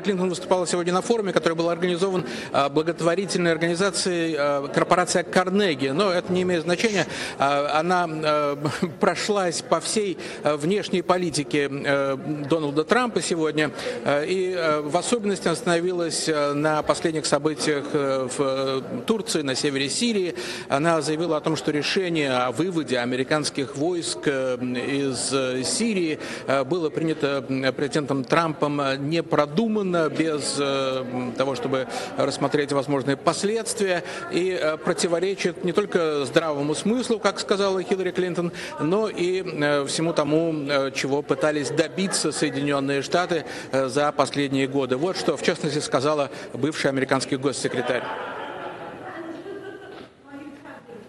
Клинтон выступала сегодня на форуме, который был организован а, благотворительной организацией а, корпорация Карнеги. Но это не имеет значения. А, она прошлась по всей внешней политике Дональда Трампа сегодня. И в особенности остановилась на последних событиях в Турции, на севере Сирии. Она заявила о том, что решение о выводе американских войск из Сирии было принято президентом Трампом непродуманно продуманно, без э, того, чтобы рассмотреть возможные последствия, и э, противоречит не только здравому смыслу, как сказала Хиллари Клинтон, но и э, всему тому, чего пытались добиться Соединенные Штаты за последние годы. Вот что, в частности, сказала бывший американский госсекретарь.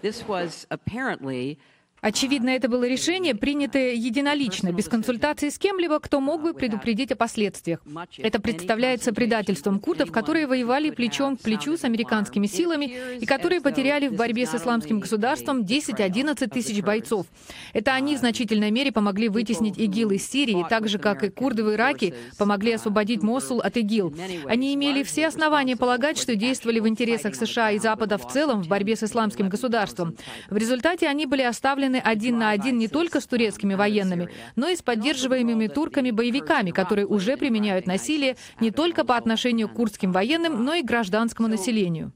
This was apparently Очевидно, это было решение, принятое единолично, без консультации с кем-либо, кто мог бы предупредить о последствиях. Это представляется предательством курдов, которые воевали плечом к плечу с американскими силами и которые потеряли в борьбе с исламским государством 10-11 тысяч бойцов. Это они в значительной мере помогли вытеснить ИГИЛ из Сирии, так же, как и курды в Ираке помогли освободить Мосул от ИГИЛ. Они имели все основания полагать, что действовали в интересах США и Запада в целом в борьбе с исламским государством. В результате они были оставлены воины один на один не только с турецкими военными, но и с поддерживаемыми турками боевиками, которые уже применяют насилие не только по отношению к курдским военным, но и гражданскому населению.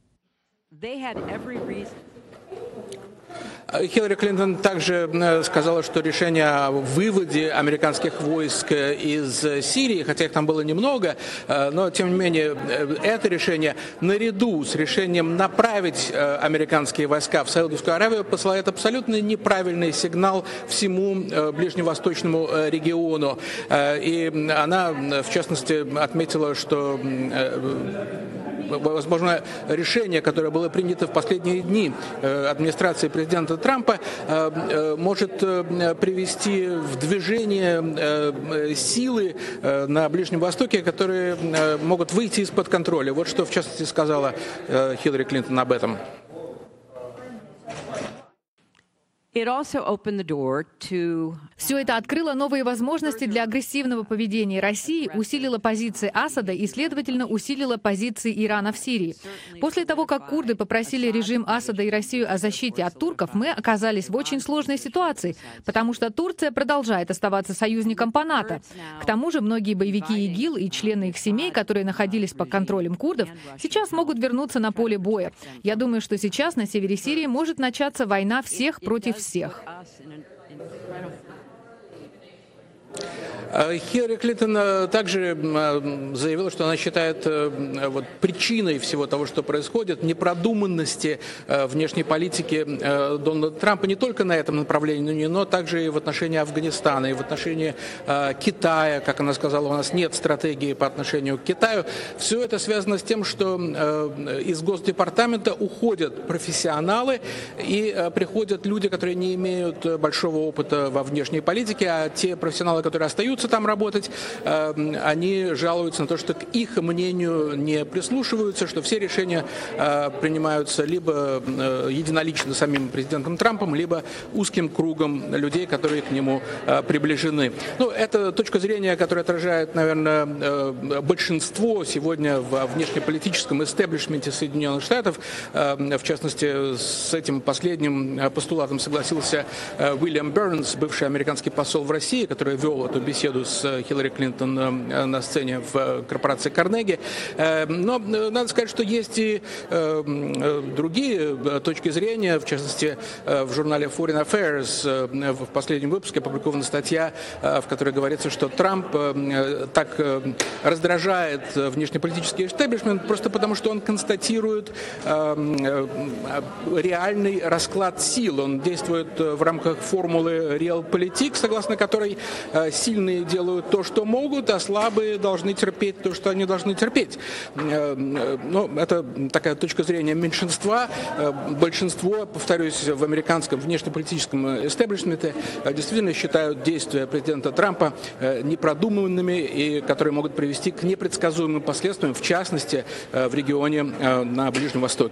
Хиллари Клинтон также э, сказала, что решение о выводе американских войск э, из Сирии, хотя их там было немного, э, но тем не менее это решение наряду с решением направить американские войска в Саудовскую Аравию посылает абсолютно неправильный сигнал всему ближневосточному региону. И она, в частности, отметила, что возможно, решение, которое было принято в последние дни э, администрации президента Трампа, э, э, может привести в движение силы на Ближнем Востоке, которые могут выйти из-под контроля. Вот что, в частности, сказала Хиллари Клинтон об этом. Все это открыло новые возможности для агрессивного поведения России, усилило позиции Асада и, следовательно, усилило позиции Ирана в Сирии. После того, как курды попросили режим Асада и Россию о защите от турков, мы оказались в очень сложной ситуации, потому что Турция продолжает оставаться союзником по НАТО. К тому же многие боевики ИГИЛ и члены их семей, которые находились под контролем курдов, сейчас могут вернуться на поле боя. Я думаю, что сейчас на севере Сирии может начаться война всех против всех. всех. Хиллари Клинтон э, также э, заявила, что она считает вот, причиной всего того, что происходит, непродуманности внешней политики Дональда Трампа не только на этом направлении, но также и в отношении Афганистана, и в отношении Китая. Как она сказала, у нас нет стратегии по отношению к Китаю. Все это связано с тем, что из Госдепартамента уходят профессионалы и приходят люди, которые не имеют большого опыта во внешней политике, а те профессионалы, которые остаются, там работать, эм, они жалуются на то, что к их мнению не прислушиваются, что все решения э, принимаются либо э, единолично самим президентом Трампом, либо узким кругом людей, которые к нему э, приближены. Ну, это точка зрения, которая отражает, наверное, большинство сегодня в внешнеполитическом истеблишменте Соединенных Штатов. В частности, с этим последним постулатом согласился Уильям Бернс, бывший американский посол в России, который вел эту беседу с э, Хиллари Клинтон э, на сцене в э, корпорации Карнеги. Но надо сказать, что есть и другие точки зрения, в частности, в журнале Foreign Affairs в последнем выпуске опубликована статья, в которой говорится, что Трамп так раздражает внешнеполитический истеблишмент просто потому, что он констатирует реальный расклад сил. Он действует в рамках формулы Realpolitik, согласно которой сильные сильные делают то, что могут, а слабые должны терпеть то, что они должны терпеть. Э, э, ну, это такая точка зрения меньшинства. Э, большинство, повторюсь, в американском внешнеполитическом эстеблишменте действительно считают действия президента Трампа непродуманными и которые могут привести к непредсказуемым последствиям, в частности, в регионе на Ближнем Востоке.